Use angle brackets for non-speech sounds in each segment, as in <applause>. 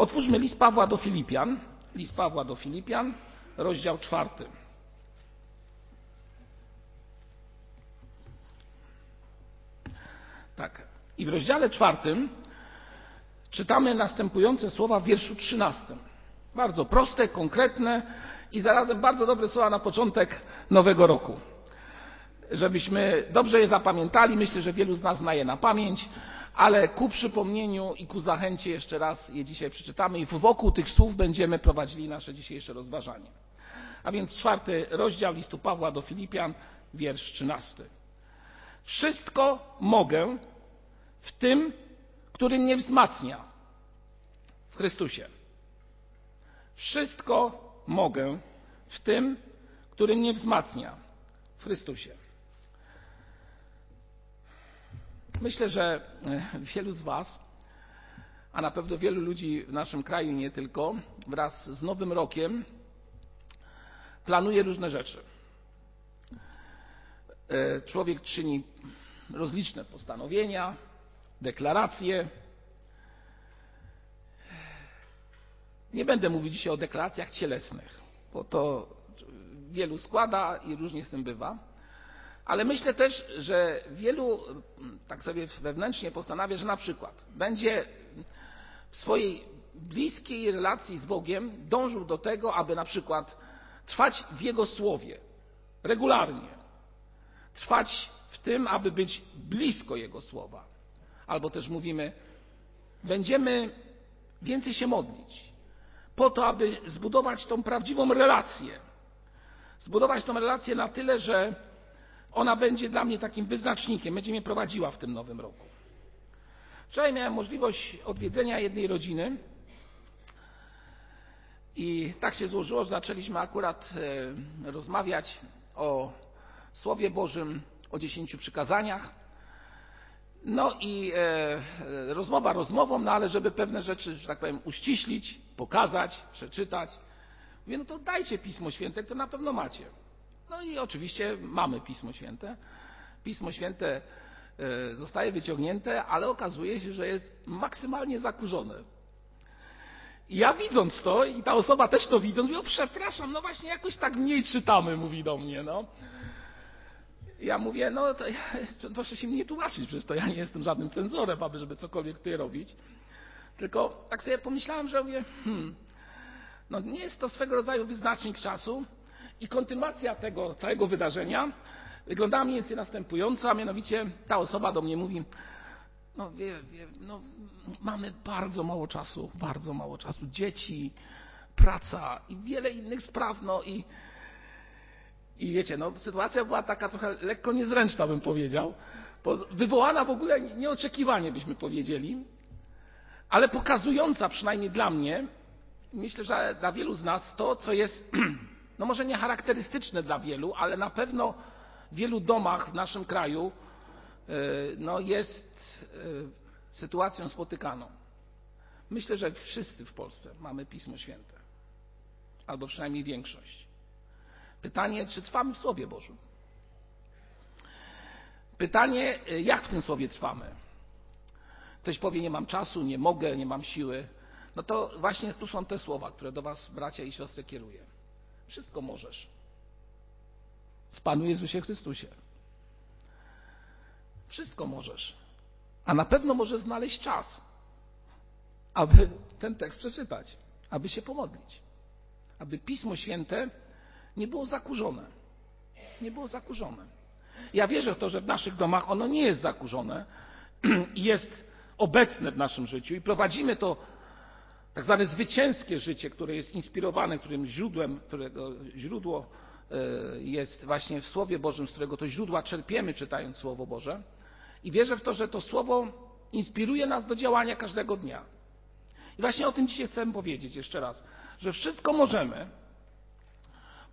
Otwórzmy list Pawła do Filipian. List Pawła do Filipian, rozdział czwarty. Tak. I w rozdziale czwartym czytamy następujące słowa w wierszu trzynastym. Bardzo proste, konkretne i zarazem bardzo dobre słowa na początek nowego roku. Żebyśmy dobrze je zapamiętali, myślę, że wielu z nas zna je na pamięć, ale ku przypomnieniu i ku zachęcie jeszcze raz je dzisiaj przeczytamy i wokół tych słów będziemy prowadzili nasze dzisiejsze rozważanie. A więc czwarty rozdział listu Pawła do Filipian, wiersz trzynasty. Wszystko mogę w tym, który mnie wzmacnia w Chrystusie. Wszystko mogę w tym, który mnie wzmacnia w Chrystusie. Myślę, że wielu z Was, a na pewno wielu ludzi w naszym kraju nie tylko, wraz z Nowym Rokiem planuje różne rzeczy. Człowiek czyni rozliczne postanowienia, deklaracje. Nie będę mówić dzisiaj o deklaracjach cielesnych, bo to wielu składa i różnie z tym bywa. Ale myślę też, że wielu tak sobie wewnętrznie postanawia, że na przykład będzie w swojej bliskiej relacji z Bogiem dążył do tego, aby na przykład trwać w Jego słowie regularnie, trwać w tym, aby być blisko Jego słowa. Albo też mówimy, będziemy więcej się modlić, po to, aby zbudować tą prawdziwą relację. Zbudować tą relację na tyle, że ona będzie dla mnie takim wyznacznikiem, będzie mnie prowadziła w tym nowym roku. Wczoraj miałem możliwość odwiedzenia jednej rodziny i tak się złożyło, że zaczęliśmy akurat rozmawiać o Słowie Bożym, o dziesięciu przykazaniach. No i e, rozmowa rozmową, no ale żeby pewne rzeczy, że tak powiem, uściślić, pokazać, przeczytać. Mówię, no to dajcie Pismo Święte, to na pewno macie. No i oczywiście mamy Pismo Święte. Pismo Święte e, zostaje wyciągnięte, ale okazuje się, że jest maksymalnie zakurzone. I ja widząc to, i ta osoba też to widząc, mówi, o przepraszam, no właśnie jakoś tak mniej czytamy, mówi do mnie, no. Ja mówię, no to ja, proszę się mnie tłumaczyć, przecież to ja nie jestem żadnym cenzorem, aby żeby cokolwiek tutaj robić. Tylko tak sobie pomyślałem, że mówię, hmm, no nie jest to swego rodzaju wyznacznik czasu i kontynuacja tego całego wydarzenia wyglądała mniej więcej następująco, a mianowicie ta osoba do mnie mówi, no wie, wie, no mamy bardzo mało czasu, bardzo mało czasu, dzieci, praca i wiele innych spraw, no i i wiecie, no, sytuacja była taka trochę lekko niezręczna, bym powiedział, wywołana w ogóle nieoczekiwanie, byśmy powiedzieli, ale pokazująca przynajmniej dla mnie, myślę, że dla wielu z nas to, co jest, <clears throat> no może nie charakterystyczne dla wielu, ale na pewno w wielu domach w naszym kraju no jest sytuacją spotykaną. Myślę, że wszyscy w Polsce mamy Pismo Święte, albo przynajmniej większość. Pytanie, czy trwamy w Słowie Bożym? Pytanie, jak w tym Słowie trwamy? Ktoś powie, nie mam czasu, nie mogę, nie mam siły. No to właśnie tu są te słowa, które do Was, bracia i siostry, kieruję. Wszystko możesz. W Panu Jezusie Chrystusie. Wszystko możesz. A na pewno możesz znaleźć czas, aby ten tekst przeczytać, aby się pomodlić, aby Pismo Święte nie było zakurzone. Nie było zakurzone. Ja wierzę w to, że w naszych domach ono nie jest zakurzone jest obecne w naszym życiu i prowadzimy to tak zwane zwycięskie życie, które jest inspirowane, którym źródłem, którego źródło jest właśnie w Słowie Bożym, z którego to źródła czerpiemy czytając Słowo Boże. I wierzę w to, że to Słowo inspiruje nas do działania każdego dnia. I właśnie o tym dzisiaj chcę powiedzieć jeszcze raz, że wszystko możemy,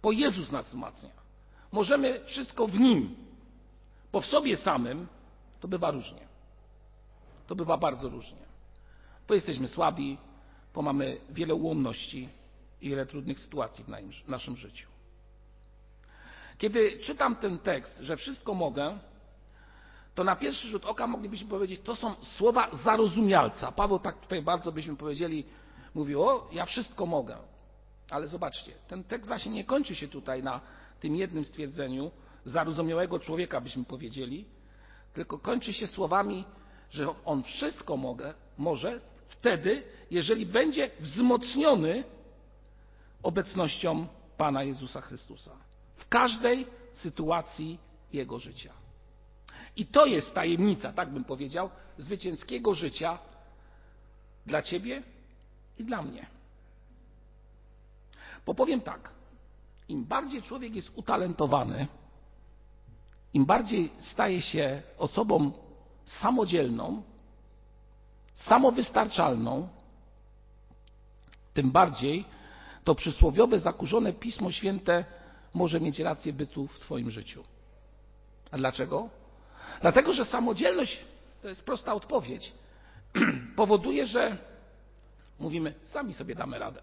bo Jezus nas wzmacnia. Możemy wszystko w Nim, bo w sobie samym to bywa różnie. To bywa bardzo różnie. Bo jesteśmy słabi, bo mamy wiele ułomności i wiele trudnych sytuacji w naszym życiu. Kiedy czytam ten tekst, że wszystko mogę, to na pierwszy rzut oka moglibyśmy powiedzieć, to są słowa zarozumialca. Paweł tak tutaj bardzo byśmy powiedzieli, mówi: O, ja wszystko mogę. Ale zobaczcie, ten tekst właśnie nie kończy się tutaj na tym jednym stwierdzeniu zarozumiałego człowieka, byśmy powiedzieli, tylko kończy się słowami, że on wszystko mogę, może wtedy, jeżeli będzie wzmocniony obecnością Pana Jezusa Chrystusa w każdej sytuacji jego życia. I to jest tajemnica, tak bym powiedział, zwycięskiego życia dla Ciebie i dla mnie. Bo powiem tak, im bardziej człowiek jest utalentowany, im bardziej staje się osobą samodzielną, samowystarczalną, tym bardziej to przysłowiowe, zakurzone Pismo Święte może mieć rację bytu w Twoim życiu. A dlaczego? Dlatego, że samodzielność to jest prosta odpowiedź <clears throat> powoduje, że mówimy, sami sobie damy radę.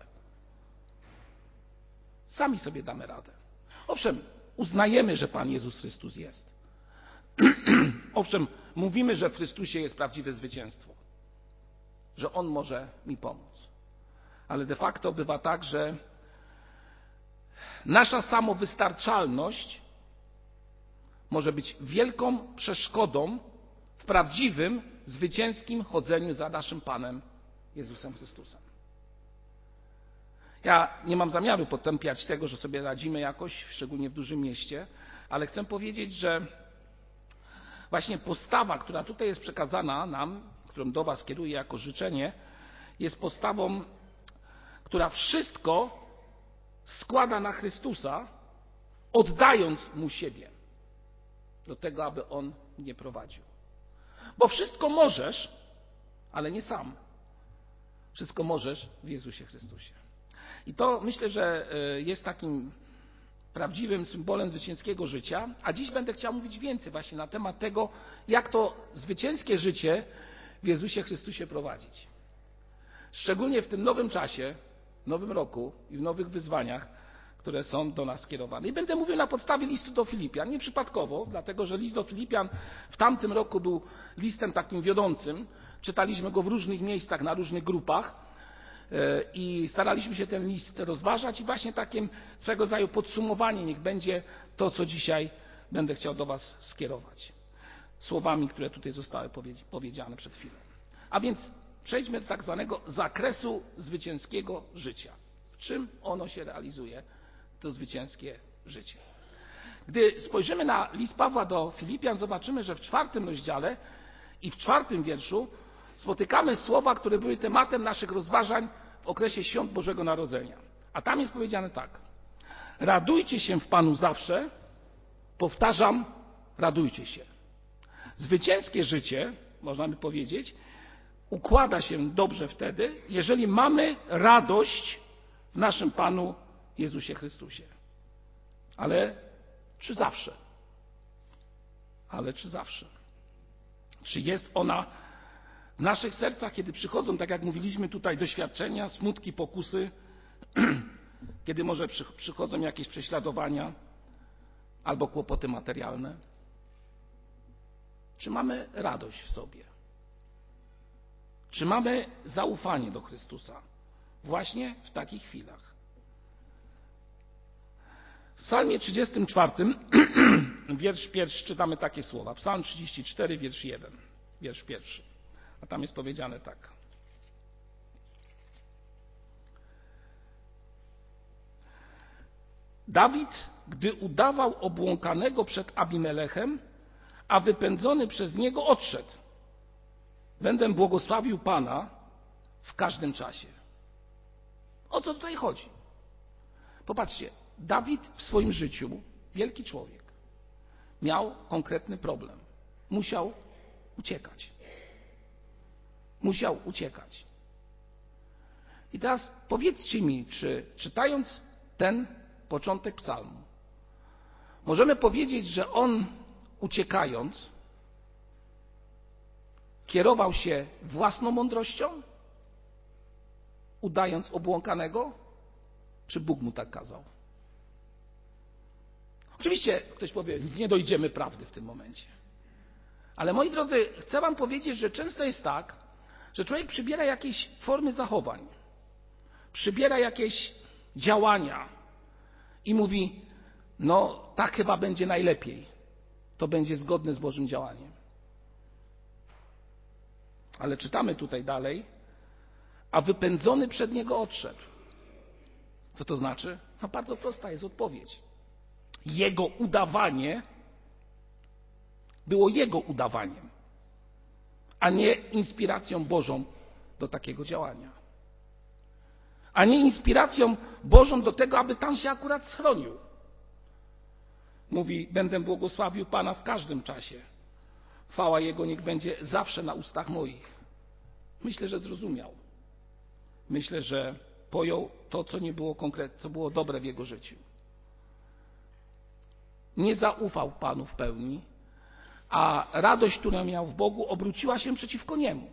Sami sobie damy radę. Owszem, uznajemy, że Pan Jezus Chrystus jest. <clears throat> Owszem, mówimy, że w Chrystusie jest prawdziwe zwycięstwo, że On może mi pomóc. Ale de facto bywa tak, że nasza samowystarczalność może być wielką przeszkodą w prawdziwym, zwycięskim chodzeniu za naszym Panem Jezusem Chrystusem. Ja nie mam zamiaru potępiać tego, że sobie radzimy jakoś, szczególnie w dużym mieście, ale chcę powiedzieć, że właśnie postawa, która tutaj jest przekazana nam, którą do Was kieruję jako życzenie, jest postawą, która wszystko składa na Chrystusa, oddając mu siebie do tego, aby on nie prowadził. Bo wszystko możesz, ale nie sam. Wszystko możesz w Jezusie Chrystusie. I to myślę, że e, jest takim prawdziwym symbolem zwycięskiego życia. A dziś będę chciał mówić więcej właśnie na temat tego, jak to zwycięskie życie w Jezusie Chrystusie prowadzić. Szczególnie w tym nowym czasie, nowym roku i w nowych wyzwaniach, które są do nas skierowane. I będę mówił na podstawie listu do Filipian, nie przypadkowo, dlatego że list do Filipian w tamtym roku był listem takim wiodącym. Czytaliśmy go w różnych miejscach, na różnych grupach e, i staraliśmy się ten list rozważać i właśnie takim swego rodzaju podsumowanie niech będzie to, co dzisiaj będę chciał do Was skierować. Słowami, które tutaj zostały powiedziane przed chwilą. A więc przejdźmy do tak zwanego zakresu zwycięskiego życia. W czym ono się realizuje to zwycięskie życie. Gdy spojrzymy na list Pawła do Filipian, zobaczymy, że w czwartym rozdziale i w czwartym wierszu spotykamy słowa, które były tematem naszych rozważań w okresie świąt Bożego Narodzenia. A tam jest powiedziane tak: Radujcie się w Panu zawsze, powtarzam, radujcie się. Zwycięskie życie, można by powiedzieć, układa się dobrze wtedy, jeżeli mamy radość w naszym Panu Jezusie Chrystusie. Ale czy zawsze? Ale czy zawsze? Czy jest ona w naszych sercach, kiedy przychodzą, tak jak mówiliśmy tutaj, doświadczenia, smutki, pokusy, <clears throat> kiedy może przychodzą jakieś prześladowania albo kłopoty materialne? Czy mamy radość w sobie? Czy mamy zaufanie do Chrystusa właśnie w takich chwilach? W psalmie 34, <clears throat> wiersz pierwszy, czytamy takie słowa. Psalm 34, wiersz 1, wiersz pierwszy. A tam jest powiedziane tak. Dawid, gdy udawał obłąkanego przed Abimelechem, a wypędzony przez niego odszedł. Będę błogosławił Pana w każdym czasie. O co tutaj chodzi? Popatrzcie, Dawid w swoim życiu, wielki człowiek, miał konkretny problem. Musiał uciekać. Musiał uciekać. I teraz powiedzcie mi, czy czytając ten początek psalmu, możemy powiedzieć, że on uciekając kierował się własną mądrością, udając obłąkanego, czy Bóg mu tak kazał? Oczywiście ktoś powie, nie dojdziemy prawdy w tym momencie. Ale moi drodzy, chcę Wam powiedzieć, że często jest tak, że człowiek przybiera jakieś formy zachowań. przybiera jakieś działania i mówi: No, tak chyba będzie najlepiej. To będzie zgodne z Bożym działaniem. Ale czytamy tutaj dalej, a wypędzony przed niego odszedł. Co to znaczy? No bardzo prosta jest odpowiedź. Jego udawanie było jego udawaniem, a nie inspiracją Bożą do takiego działania. A nie inspiracją Bożą do tego, aby tam się akurat schronił. Mówi: Będę błogosławił Pana w każdym czasie. Chwała Jego niech będzie zawsze na ustach moich. Myślę, że zrozumiał. Myślę, że pojął to, co nie było konkretne, co było dobre w jego życiu. Nie zaufał Panu w pełni, a radość, którą miał w Bogu, obróciła się przeciwko niemu.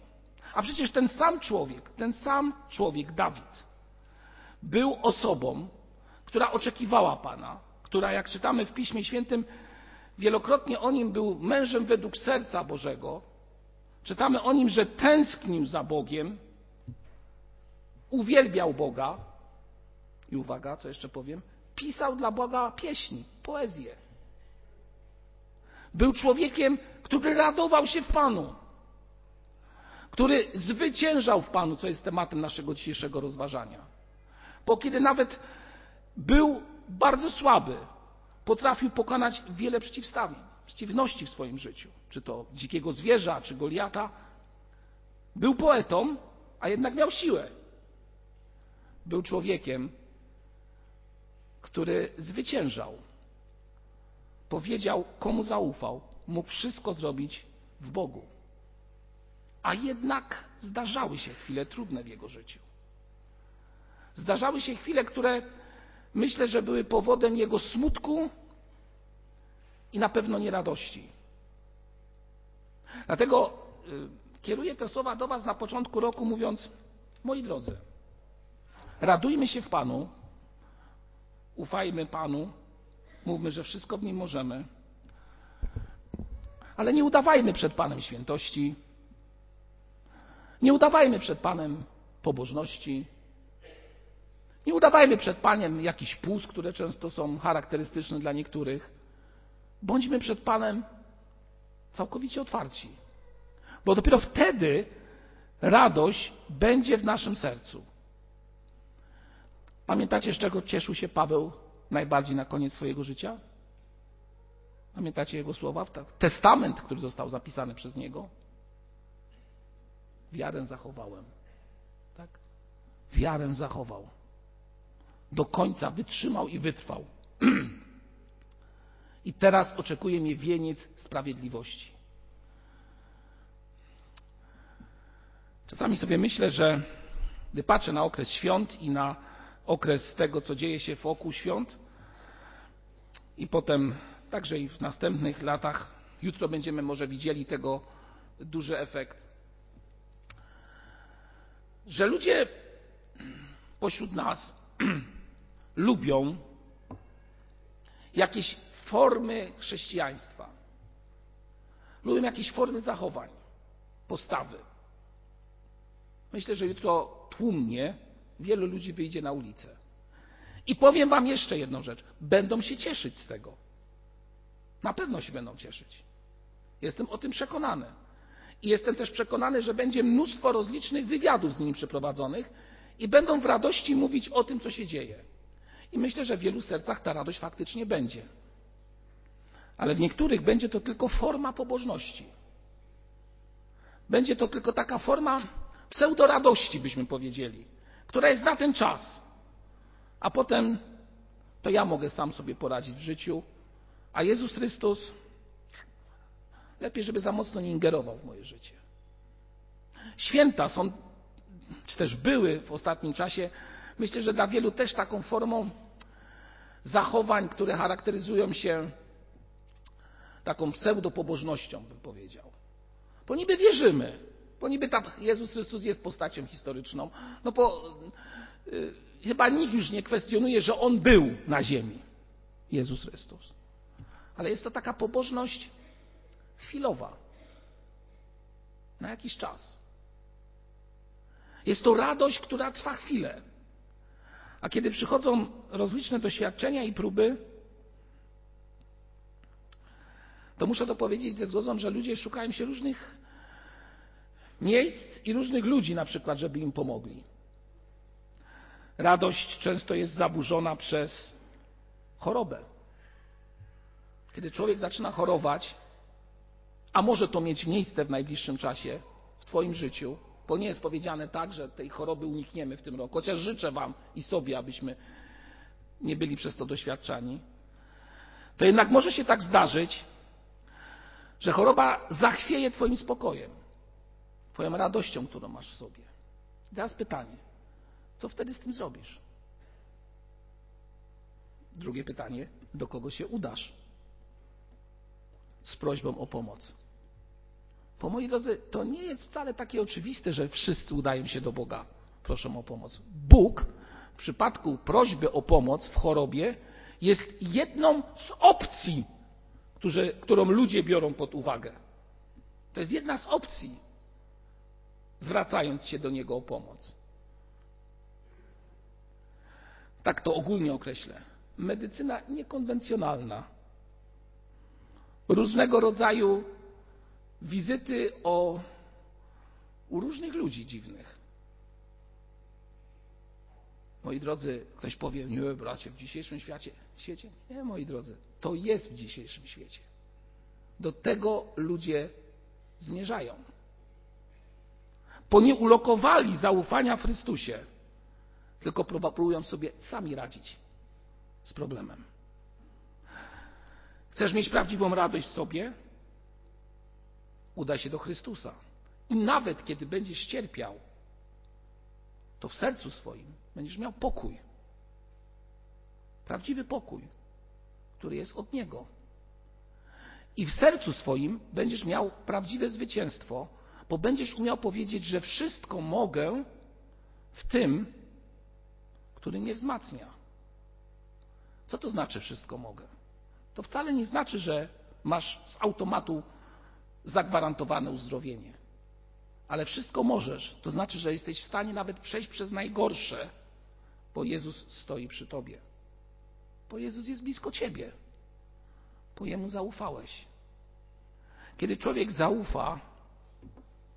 A przecież ten sam człowiek, ten sam człowiek, Dawid, był osobą, która oczekiwała Pana, która, jak czytamy w Piśmie Świętym, wielokrotnie o nim był mężem według serca Bożego. Czytamy o nim, że tęsknił za Bogiem, uwielbiał Boga i uwaga, co jeszcze powiem, pisał dla Boga pieśni, poezję. Był człowiekiem, który radował się w Panu, który zwyciężał w Panu, co jest tematem naszego dzisiejszego rozważania. Bo kiedy nawet był bardzo słaby, potrafił pokonać wiele przeciwstawień, przeciwności w swoim życiu, czy to dzikiego zwierza, czy Goliata. Był poetą, a jednak miał siłę. Był człowiekiem, który zwyciężał. Powiedział, komu zaufał, mógł wszystko zrobić w Bogu. A jednak zdarzały się chwile trudne w jego życiu. Zdarzały się chwile, które myślę, że były powodem jego smutku i na pewno nie radości. Dlatego kieruję te słowa do Was na początku roku, mówiąc: Moi drodzy, radujmy się w Panu, ufajmy Panu, mówmy, że wszystko w nim możemy, ale nie udawajmy przed Panem świętości, nie udawajmy przed Panem pobożności, nie udawajmy przed Panem jakichś pust, które często są charakterystyczne dla niektórych. Bądźmy przed Panem całkowicie otwarci, bo dopiero wtedy radość będzie w naszym sercu. Pamiętacie, z czego cieszył się Paweł najbardziej na koniec swojego życia? Pamiętacie jego słowa? Testament, który został zapisany przez niego? Wiarę zachowałem. Tak? Wiarę zachował. Do końca wytrzymał i wytrwał. <clears throat> I teraz oczekuje mnie wieniec sprawiedliwości. Czasami sobie myślę, że gdy patrzę na okres świąt i na okres tego, co dzieje się wokół świąt, i potem także i w następnych latach, jutro będziemy może widzieli tego duży efekt, że ludzie pośród nas <clears throat> lubią jakieś formy chrześcijaństwa. Lubią jakieś formy zachowań, postawy. Myślę, że jutro tłumnie wielu ludzi wyjdzie na ulicę. I powiem Wam jeszcze jedną rzecz. Będą się cieszyć z tego. Na pewno się będą cieszyć. Jestem o tym przekonany. I jestem też przekonany, że będzie mnóstwo rozlicznych wywiadów z nimi przeprowadzonych i będą w radości mówić o tym, co się dzieje. I myślę, że w wielu sercach ta radość faktycznie będzie. Ale w niektórych będzie to tylko forma pobożności. Będzie to tylko taka forma pseudoradości, byśmy powiedzieli, która jest na ten czas. A potem to ja mogę sam sobie poradzić w życiu, a Jezus Chrystus lepiej, żeby za mocno nie ingerował w moje życie. Święta są, czy też były w ostatnim czasie, myślę, że dla wielu też taką formą zachowań, które charakteryzują się taką pseudopobożnością, bym powiedział. Bo niby wierzymy, bo niby tam Jezus Chrystus jest postacią historyczną, no bo y, chyba nikt już nie kwestionuje, że On był na ziemi, Jezus Chrystus. Ale jest to taka pobożność chwilowa, na jakiś czas. Jest to radość, która trwa chwilę. A kiedy przychodzą rozliczne doświadczenia i próby, to muszę to powiedzieć ze zgodą, że ludzie szukają się różnych miejsc i różnych ludzi, na przykład, żeby im pomogli. Radość często jest zaburzona przez chorobę. Kiedy człowiek zaczyna chorować, a może to mieć miejsce w najbliższym czasie w Twoim życiu, bo nie jest powiedziane tak, że tej choroby unikniemy w tym roku, chociaż życzę Wam i sobie, abyśmy nie byli przez to doświadczani, to jednak może się tak zdarzyć, że choroba zachwieje Twoim spokojem, Twoją radością, którą masz w sobie. teraz pytanie, co wtedy z tym zrobisz? Drugie pytanie, do kogo się udasz z prośbą o pomoc? Bo moi drodzy, to nie jest wcale takie oczywiste, że wszyscy udają się do Boga, proszą o pomoc. Bóg w przypadku prośby o pomoc w chorobie jest jedną z opcji, które, którą ludzie biorą pod uwagę. To jest jedna z opcji, zwracając się do Niego o pomoc. Tak to ogólnie określę. Medycyna niekonwencjonalna. Różnego rodzaju wizyty o, u różnych ludzi dziwnych. Moi drodzy, ktoś powie, nie bracie, w dzisiejszym świecie, świecie? Nie, moi drodzy, to jest w dzisiejszym świecie. Do tego ludzie zmierzają. Bo nie ulokowali zaufania w Chrystusie, tylko próbują sobie sami radzić z problemem. Chcesz mieć prawdziwą radość w sobie? Udaj się do Chrystusa. I nawet kiedy będziesz cierpiał, to w sercu swoim będziesz miał pokój. Prawdziwy pokój, który jest od Niego. I w sercu swoim będziesz miał prawdziwe zwycięstwo, bo będziesz umiał powiedzieć, że wszystko mogę w tym, który mnie wzmacnia. Co to znaczy wszystko mogę? To wcale nie znaczy, że masz z automatu zagwarantowane uzdrowienie. Ale wszystko możesz. To znaczy, że jesteś w stanie nawet przejść przez najgorsze, bo Jezus stoi przy tobie. Bo Jezus jest blisko ciebie. Bo Jemu zaufałeś. Kiedy człowiek zaufa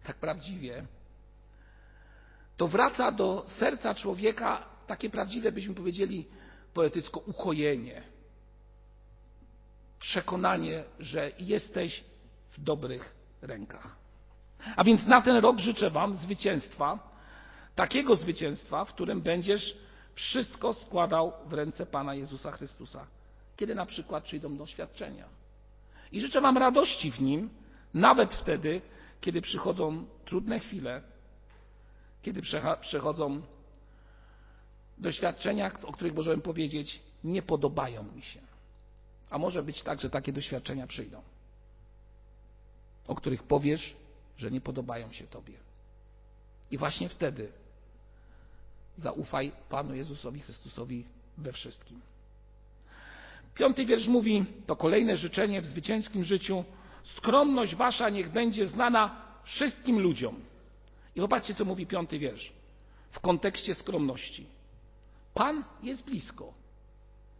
tak prawdziwie, to wraca do serca człowieka takie prawdziwe, byśmy powiedzieli poetycko, ukojenie. Przekonanie, że jesteś w dobrych rękach. A więc na ten rok życzę Wam zwycięstwa, takiego zwycięstwa, w którym będziesz wszystko składał w ręce Pana Jezusa Chrystusa, kiedy na przykład przyjdą doświadczenia. I życzę Wam radości w Nim, nawet wtedy, kiedy przychodzą trudne chwile, kiedy przychodzą doświadczenia, o których możemy powiedzieć, nie podobają mi się. A może być tak, że takie doświadczenia przyjdą o których powiesz, że nie podobają się Tobie. I właśnie wtedy zaufaj Panu Jezusowi Chrystusowi we wszystkim. Piąty wiersz mówi, to kolejne życzenie w zwycięskim życiu. Skromność wasza niech będzie znana wszystkim ludziom. I popatrzcie, co mówi piąty wiersz w kontekście skromności. Pan jest blisko.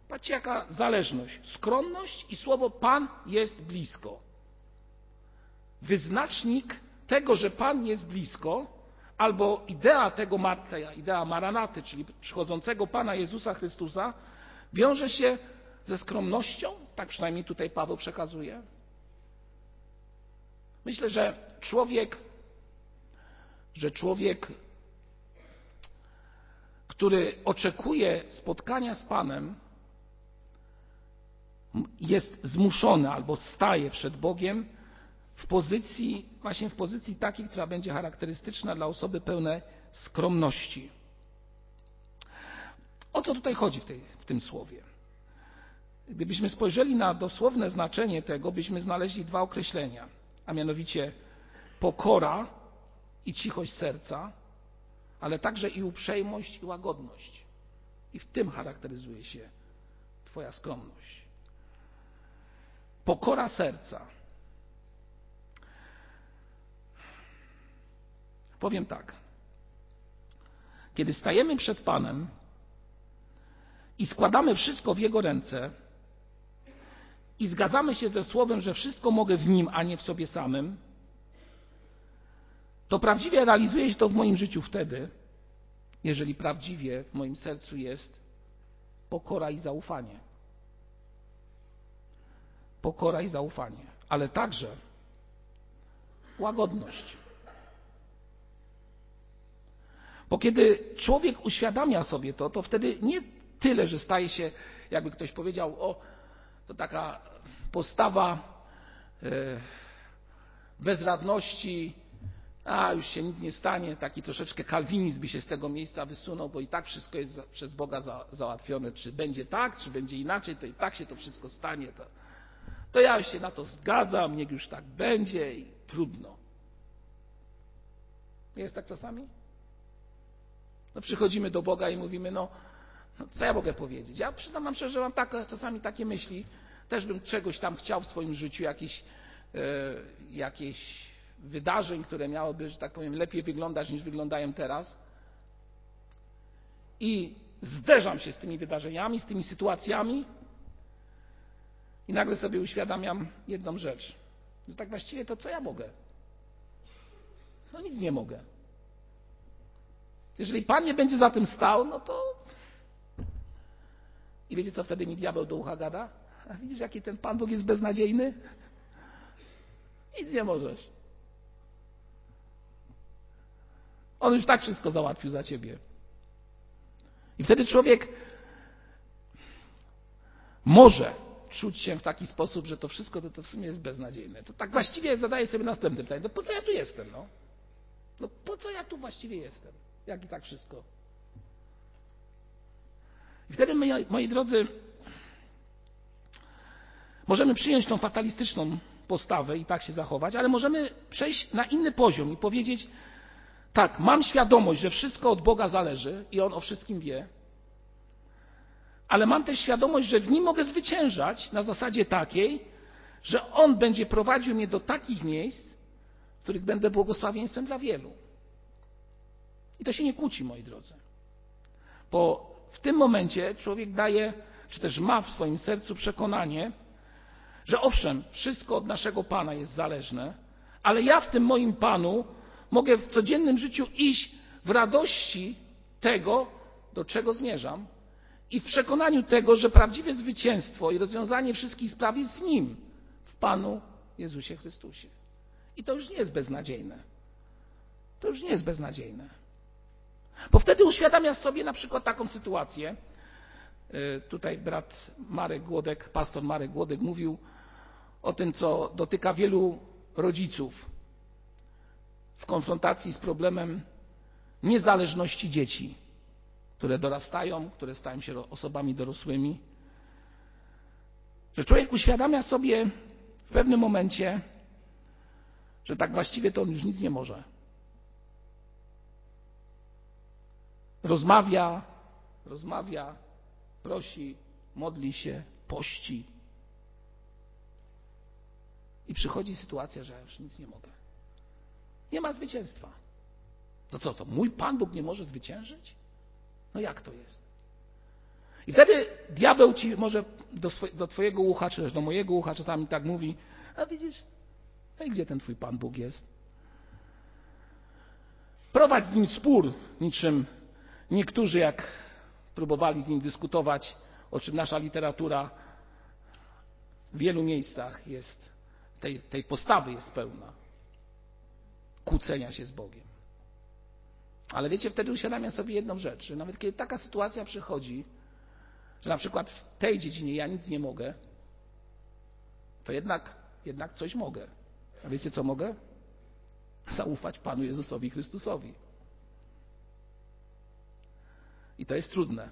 Patrzcie, jaka zależność. Skromność i słowo Pan jest blisko wyznacznik tego, że Pan jest blisko, albo idea tego, idea maranaty, czyli przychodzącego Pana Jezusa Chrystusa, wiąże się ze skromnością, tak przynajmniej tutaj Paweł przekazuje. Myślę, że człowiek, że człowiek, który oczekuje spotkania z Panem, jest zmuszony albo staje przed Bogiem w pozycji, właśnie w pozycji takiej, która będzie charakterystyczna dla osoby pełnej skromności. O co tutaj chodzi w, tej, w tym słowie? Gdybyśmy spojrzeli na dosłowne znaczenie tego, byśmy znaleźli dwa określenia, a mianowicie pokora i cichość serca, ale także i uprzejmość i łagodność. I w tym charakteryzuje się Twoja skromność. Pokora serca. Powiem tak. Kiedy stajemy przed Panem, i składamy wszystko w Jego ręce i zgadzamy się ze Słowem, że wszystko mogę w Nim, a nie w sobie samym, to prawdziwie realizuje się to w moim życiu wtedy, jeżeli prawdziwie w moim sercu jest pokora i zaufanie. Pokora i zaufanie, ale także łagodność. Bo kiedy człowiek uświadamia sobie to, to wtedy nie tyle, że staje się, jakby ktoś powiedział, o, to taka postawa e, bezradności, a już się nic nie stanie, taki troszeczkę kalwinizm by się z tego miejsca wysunął, bo i tak wszystko jest przez Boga za, załatwione. Czy będzie tak, czy będzie inaczej, to i tak się to wszystko stanie. To, to ja się na to zgadzam, niech już tak będzie i trudno. Jest tak czasami? No przychodzimy do Boga i mówimy, no, no co ja mogę powiedzieć? Ja przyznam wam szczerze, że mam tak, czasami takie myśli, też bym czegoś tam chciał w swoim życiu, jakieś, e, jakieś wydarzeń, które miałyby, że tak powiem, lepiej wyglądać niż wyglądają teraz. I zderzam się z tymi wydarzeniami, z tymi sytuacjami i nagle sobie uświadamiam jedną rzecz, że tak właściwie to co ja mogę? No nic nie mogę. Jeżeli Pan nie będzie za tym stał, no to. I wiecie, co wtedy mi diabeł do ucha gada? A widzisz, jaki ten Pan Bóg jest beznadziejny? Nic nie możesz. On już tak wszystko załatwił za ciebie. I wtedy człowiek może czuć się w taki sposób, że to wszystko to, to w sumie jest beznadziejne. To tak właściwie zadaje sobie następne pytanie. No po co ja tu jestem? No? no po co ja tu właściwie jestem? Jak i tak wszystko. I wtedy, moi, moi drodzy, możemy przyjąć tą fatalistyczną postawę i tak się zachować, ale możemy przejść na inny poziom i powiedzieć, tak, mam świadomość, że wszystko od Boga zależy i On o wszystkim wie, ale mam też świadomość, że w Nim mogę zwyciężać na zasadzie takiej, że On będzie prowadził mnie do takich miejsc, w których będę błogosławieństwem dla wielu. I to się nie kłóci, moi drodzy. Bo w tym momencie człowiek daje, czy też ma w swoim sercu przekonanie, że owszem, wszystko od naszego Pana jest zależne, ale ja w tym moim Panu mogę w codziennym życiu iść w radości tego, do czego zmierzam i w przekonaniu tego, że prawdziwe zwycięstwo i rozwiązanie wszystkich spraw jest w Nim, w Panu Jezusie Chrystusie. I to już nie jest beznadziejne. To już nie jest beznadziejne. Bo wtedy uświadamia sobie na przykład taką sytuację. E, tutaj brat Marek Głodek, pastor Marek Głodek mówił o tym, co dotyka wielu rodziców w konfrontacji z problemem niezależności dzieci, które dorastają, które stają się osobami dorosłymi. Że człowiek uświadamia sobie w pewnym momencie, że tak właściwie to on już nic nie może. Rozmawia, rozmawia, prosi, modli się, pości. I przychodzi sytuacja, że ja już nic nie mogę. Nie ma zwycięstwa. To co to? Mój Pan Bóg nie może zwyciężyć? No jak to jest? I wtedy diabeł ci może do, do Twojego ucha, czy też do mojego ucha czasami tak mówi: A widzisz, no i gdzie ten Twój Pan Bóg jest? Prowadź z nim spór, niczym niektórzy, jak próbowali z nim dyskutować, o czym nasza literatura w wielu miejscach jest, tej, tej postawy jest pełna kłócenia się z Bogiem. Ale wiecie, wtedy uświadamiam sobie jedną rzecz, że nawet kiedy taka sytuacja przychodzi, że na przykład w tej dziedzinie ja nic nie mogę, to jednak, jednak coś mogę. A wiecie, co mogę? Zaufać Panu Jezusowi Chrystusowi. I to jest trudne,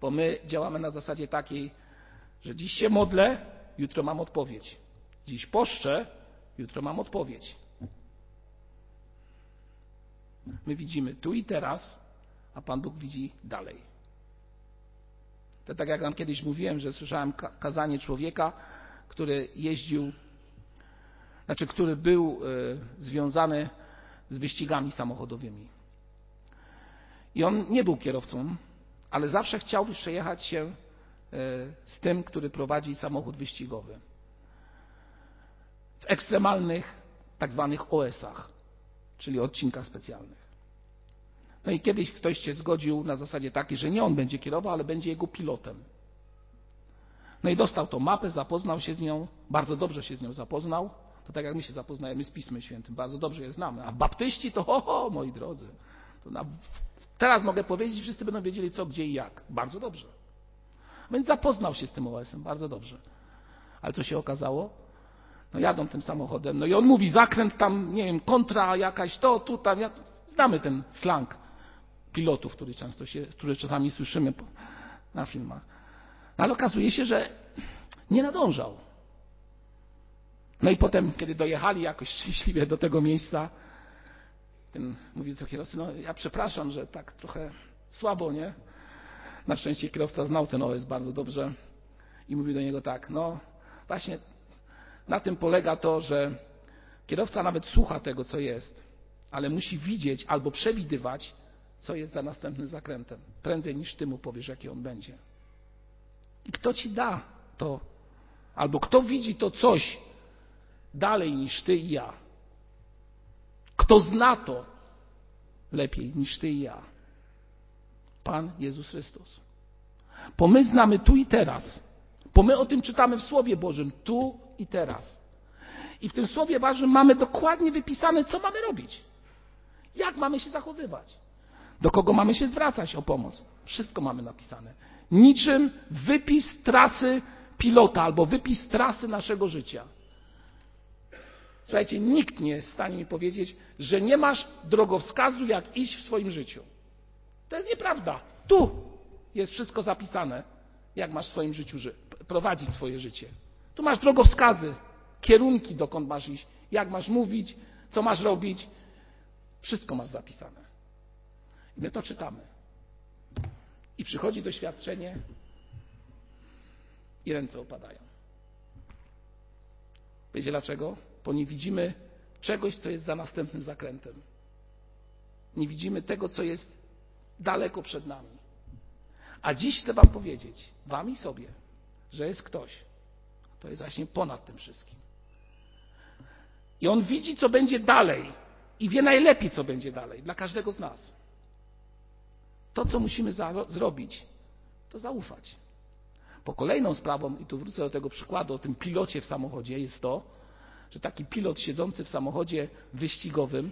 bo my działamy na zasadzie takiej, że dziś się modlę, jutro mam odpowiedź. Dziś poszczę, jutro mam odpowiedź. My widzimy tu i teraz, a Pan Bóg widzi dalej. To tak jak Wam kiedyś mówiłem, że słyszałem kazanie człowieka, który jeździł, znaczy, który był e, związany z wyścigami samochodowymi. I on nie był kierowcą, ale zawsze chciał przejechać się e, z tym, który prowadzi samochód wyścigowy. W ekstremalnych, tak zwanych OS-ach, czyli odcinkach specjalnych. No i kiedyś ktoś się zgodził na zasadzie takiej, że nie on będzie kierował, ale będzie jego pilotem. No i dostał tą mapę, zapoznał się z nią, bardzo dobrze się z nią zapoznał. To tak jak my się zapoznajemy z Pismem Świętym, bardzo dobrze je znamy. A baptyści to ho, ho moi drodzy. Na, teraz mogę powiedzieć, wszyscy będą wiedzieli co, gdzie i jak. Bardzo dobrze. Więc zapoznał się z tym OS-em, bardzo dobrze. Ale co się okazało? No jadą tym samochodem, no i on mówi zakręt tam, nie wiem, kontra jakaś, to, tu, tam. Ja, znamy ten slang pilotów, który, często się, który czasami słyszymy na filmach. No ale okazuje się, że nie nadążał. No i potem, kiedy dojechali jakoś szczęśliwie do tego miejsca, ten mówi do kierowcy, no ja przepraszam, że tak trochę słabo, nie? Na szczęście kierowca znał ten OS bardzo dobrze i mówi do niego tak, no właśnie na tym polega to, że kierowca nawet słucha tego, co jest, ale musi widzieć albo przewidywać, co jest za następnym zakrętem, prędzej niż ty mu powiesz, jaki on będzie. I kto ci da to, albo kto widzi to coś dalej niż ty i ja? Kto zna to lepiej niż ty i ja? Pan Jezus Chrystus. Bo my znamy tu i teraz. Bo my o tym czytamy w Słowie Bożym, tu i teraz. I w tym Słowie Bożym mamy dokładnie wypisane, co mamy robić. Jak mamy się zachowywać. Do kogo mamy się zwracać o pomoc. Wszystko mamy napisane. Niczym wypis trasy pilota albo wypis trasy naszego życia. Słuchajcie, nikt nie jest w stanie mi powiedzieć, że nie masz drogowskazu, jak iść w swoim życiu. To jest nieprawda. Tu jest wszystko zapisane, jak masz w swoim życiu prowadzić swoje życie. Tu masz drogowskazy, kierunki, dokąd masz iść, jak masz mówić, co masz robić. Wszystko masz zapisane. I my to czytamy. I przychodzi doświadczenie i ręce opadają. Wiecie dlaczego? Bo nie widzimy czegoś, co jest za następnym zakrętem. Nie widzimy tego, co jest daleko przed nami. A dziś chcę Wam powiedzieć, Wam i sobie, że jest ktoś, kto jest właśnie ponad tym wszystkim. I on widzi, co będzie dalej i wie najlepiej, co będzie dalej dla każdego z nas. To, co musimy zrobić, to zaufać. Po kolejną sprawą, i tu wrócę do tego przykładu o tym pilocie w samochodzie, jest to, że taki pilot siedzący w samochodzie wyścigowym,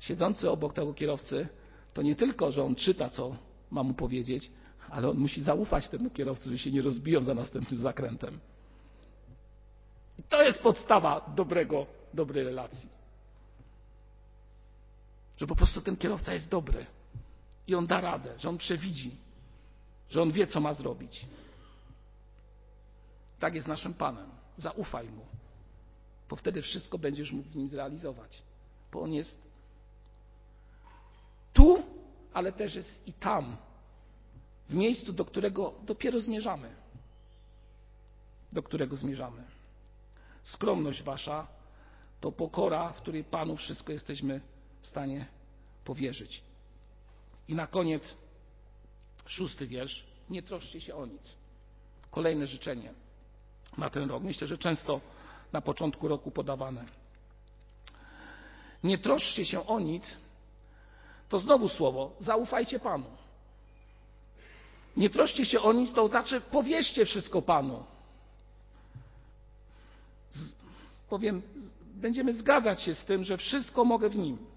siedzący obok tego kierowcy, to nie tylko, że on czyta, co ma mu powiedzieć, ale on musi zaufać temu kierowcy, że się nie rozbiją za następnym zakrętem. I to jest podstawa dobrego, dobrej relacji. Że po prostu ten kierowca jest dobry i on da radę, że on przewidzi, że on wie, co ma zrobić. Tak jest naszym Panem. Zaufaj mu, bo wtedy wszystko będziesz mógł w nim zrealizować. Bo on jest tu, ale też jest i tam, w miejscu, do którego dopiero zmierzamy. Do którego zmierzamy. Skromność wasza to pokora, w której Panu wszystko jesteśmy w stanie powierzyć. I na koniec szósty wiersz. Nie troszcie się o nic. Kolejne życzenie na ten rok. Myślę, że często na początku roku podawane. Nie troszcie się o nic, to znowu słowo, zaufajcie Panu. Nie troszcie się o nic, to znaczy powierzcie wszystko Panu. Z, powiem, będziemy zgadzać się z tym, że wszystko mogę w Nim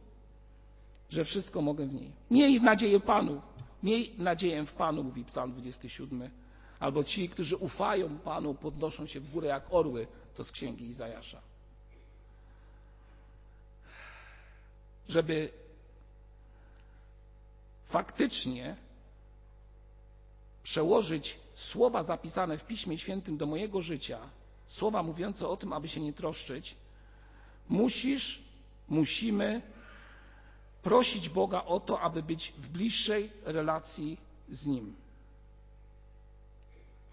że wszystko mogę w niej. Miej nadzieję Panu. Miej nadzieję w Panu, mówi Psalm 27. Albo ci, którzy ufają Panu, podnoszą się w górę jak orły. To z księgi Izajasza. Żeby faktycznie przełożyć słowa zapisane w Piśmie Świętym do mojego życia, słowa mówiące o tym, aby się nie troszczyć, musisz, musimy prosić Boga o to, aby być w bliższej relacji z Nim.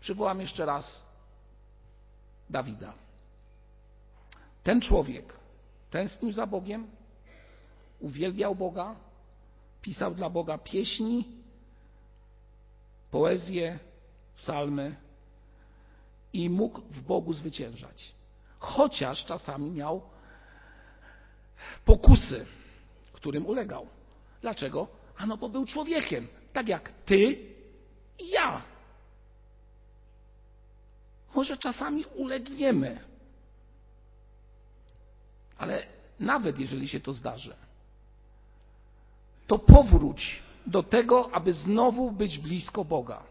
Przywołam jeszcze raz Dawida. Ten człowiek tęsknił za Bogiem, uwielbiał Boga, pisał dla Boga pieśni, poezję, psalmy i mógł w Bogu zwyciężać. Chociaż czasami miał pokusy, którym ulegał. Dlaczego? Ano bo był człowiekiem, tak jak ty i ja. Może czasami ulegniemy, ale nawet jeżeli się to zdarzy, to powróć do tego, aby znowu być blisko Boga.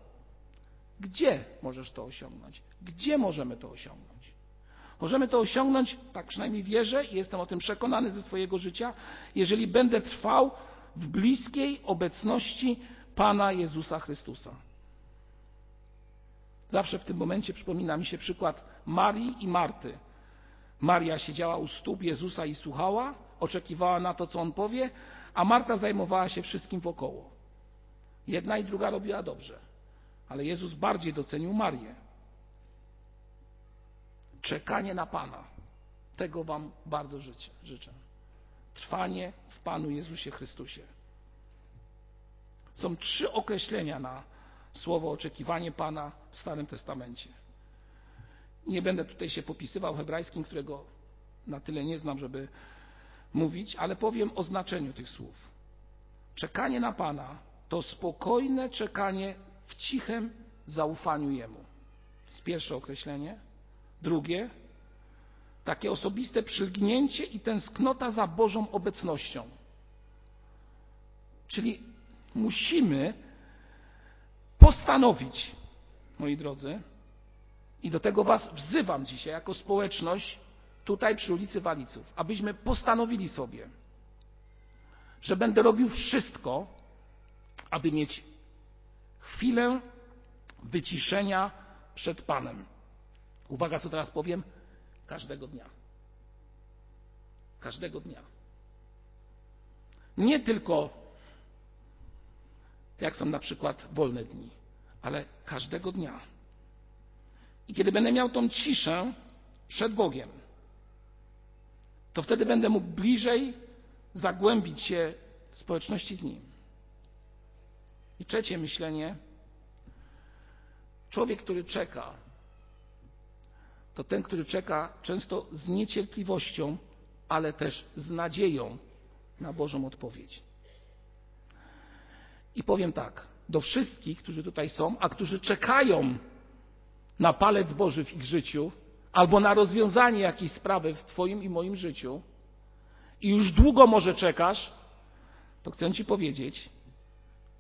Gdzie możesz to osiągnąć? Gdzie możemy to osiągnąć? Możemy to osiągnąć, tak przynajmniej wierzę i jestem o tym przekonany ze swojego życia, jeżeli będę trwał w bliskiej obecności Pana Jezusa Chrystusa. Zawsze w tym momencie przypomina mi się przykład Marii i Marty. Maria siedziała u stóp Jezusa i słuchała, oczekiwała na to, co on powie, a Marta zajmowała się wszystkim wokoło. Jedna i druga robiła dobrze, ale Jezus bardziej docenił Marię. Czekanie na Pana. Tego Wam bardzo życzę. życzę. Trwanie w Panu Jezusie Chrystusie. Są trzy określenia na słowo oczekiwanie Pana w Starym Testamencie. Nie będę tutaj się popisywał hebrajskim, którego na tyle nie znam, żeby mówić, ale powiem o znaczeniu tych słów. Czekanie na Pana to spokojne czekanie w cichym zaufaniu Jemu. To jest pierwsze określenie. Drugie, takie osobiste przylgnięcie i tęsknota za Bożą obecnością. Czyli musimy postanowić, moi drodzy, i do tego Was wzywam dzisiaj jako społeczność tutaj przy ulicy Waliców, abyśmy postanowili sobie, że będę robił wszystko, aby mieć chwilę wyciszenia przed Panem. Uwaga, co teraz powiem. Każdego dnia. Każdego dnia. Nie tylko jak są na przykład wolne dni, ale każdego dnia. I kiedy będę miał tą ciszę przed Bogiem, to wtedy będę mógł bliżej zagłębić się w społeczności z Nim. I trzecie myślenie. Człowiek, który czeka, to ten, który czeka często z niecierpliwością, ale też z nadzieją na Bożą odpowiedź. I powiem tak, do wszystkich, którzy tutaj są, a którzy czekają na palec Boży w ich życiu, albo na rozwiązanie jakiejś sprawy w Twoim i moim życiu, i już długo może czekasz, to chcę Ci powiedzieć,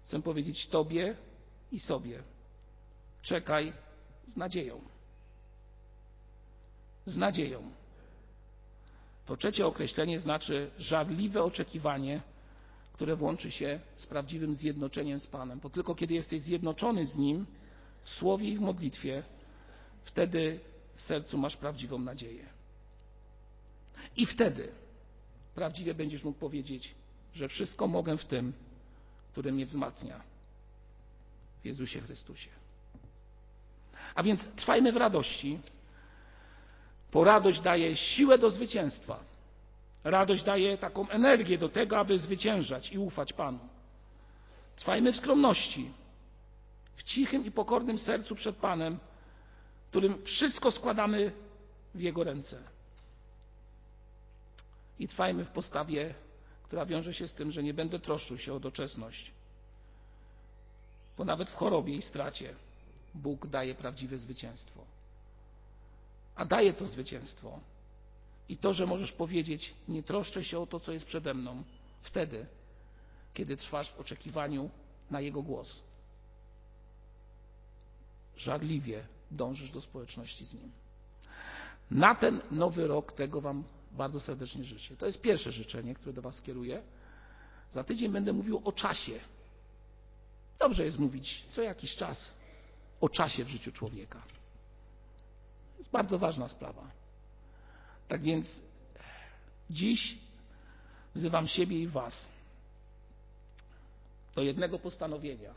chcę powiedzieć Tobie i sobie, czekaj z nadzieją z nadzieją. To trzecie określenie znaczy żarliwe oczekiwanie, które włączy się z prawdziwym zjednoczeniem z Panem. Bo tylko kiedy jesteś zjednoczony z Nim w słowie i w modlitwie, wtedy w sercu masz prawdziwą nadzieję. I wtedy prawdziwie będziesz mógł powiedzieć, że wszystko mogę w tym, który mnie wzmacnia w Jezusie Chrystusie. A więc trwajmy w radości, bo radość daje siłę do zwycięstwa. Radość daje taką energię do tego, aby zwyciężać i ufać Panu. Trwajmy w skromności, w cichym i pokornym sercu przed Panem, którym wszystko składamy w Jego ręce. I trwajmy w postawie, która wiąże się z tym, że nie będę troszczył się o doczesność, bo nawet w chorobie i stracie Bóg daje prawdziwe zwycięstwo a daje to zwycięstwo. I to, że możesz powiedzieć, nie troszczę się o to, co jest przede mną, wtedy, kiedy trwasz w oczekiwaniu na Jego głos. Żarliwie dążysz do społeczności z Nim. Na ten nowy rok tego Wam bardzo serdecznie życzę. To jest pierwsze życzenie, które do Was kieruję. Za tydzień będę mówił o czasie. Dobrze jest mówić co jakiś czas o czasie w życiu człowieka jest bardzo ważna sprawa. Tak więc dziś wzywam siebie i Was do jednego postanowienia.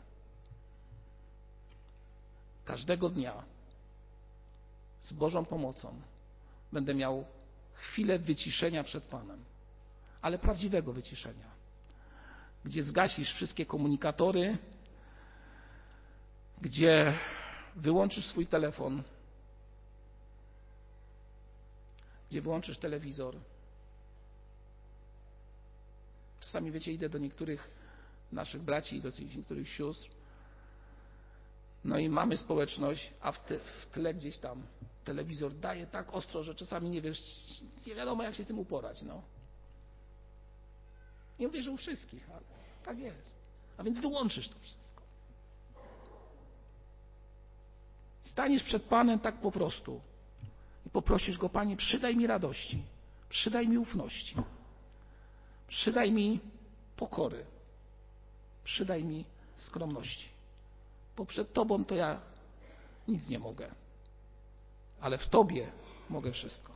Każdego dnia z Bożą pomocą będę miał chwilę wyciszenia przed Panem, ale prawdziwego wyciszenia, gdzie zgasisz wszystkie komunikatory, gdzie wyłączysz swój telefon, gdzie wyłączysz telewizor. Czasami, wiecie, idę do niektórych naszych braci i do niektórych sióstr, no i mamy społeczność, a w, te, w tle gdzieś tam telewizor daje tak ostro, że czasami nie wiesz, nie wiadomo jak się z tym uporać. No. Nie mówię, że u wszystkich, ale tak jest. A więc wyłączysz to wszystko. Staniesz przed Panem tak po prostu i poprosisz Go, Panie, przydaj mi radości, przydaj mi ufności, przydaj mi pokory, przydaj mi skromności. Bo przed Tobą to ja nic nie mogę, ale w Tobie mogę wszystko.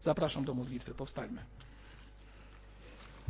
Zapraszam do modlitwy, powstańmy.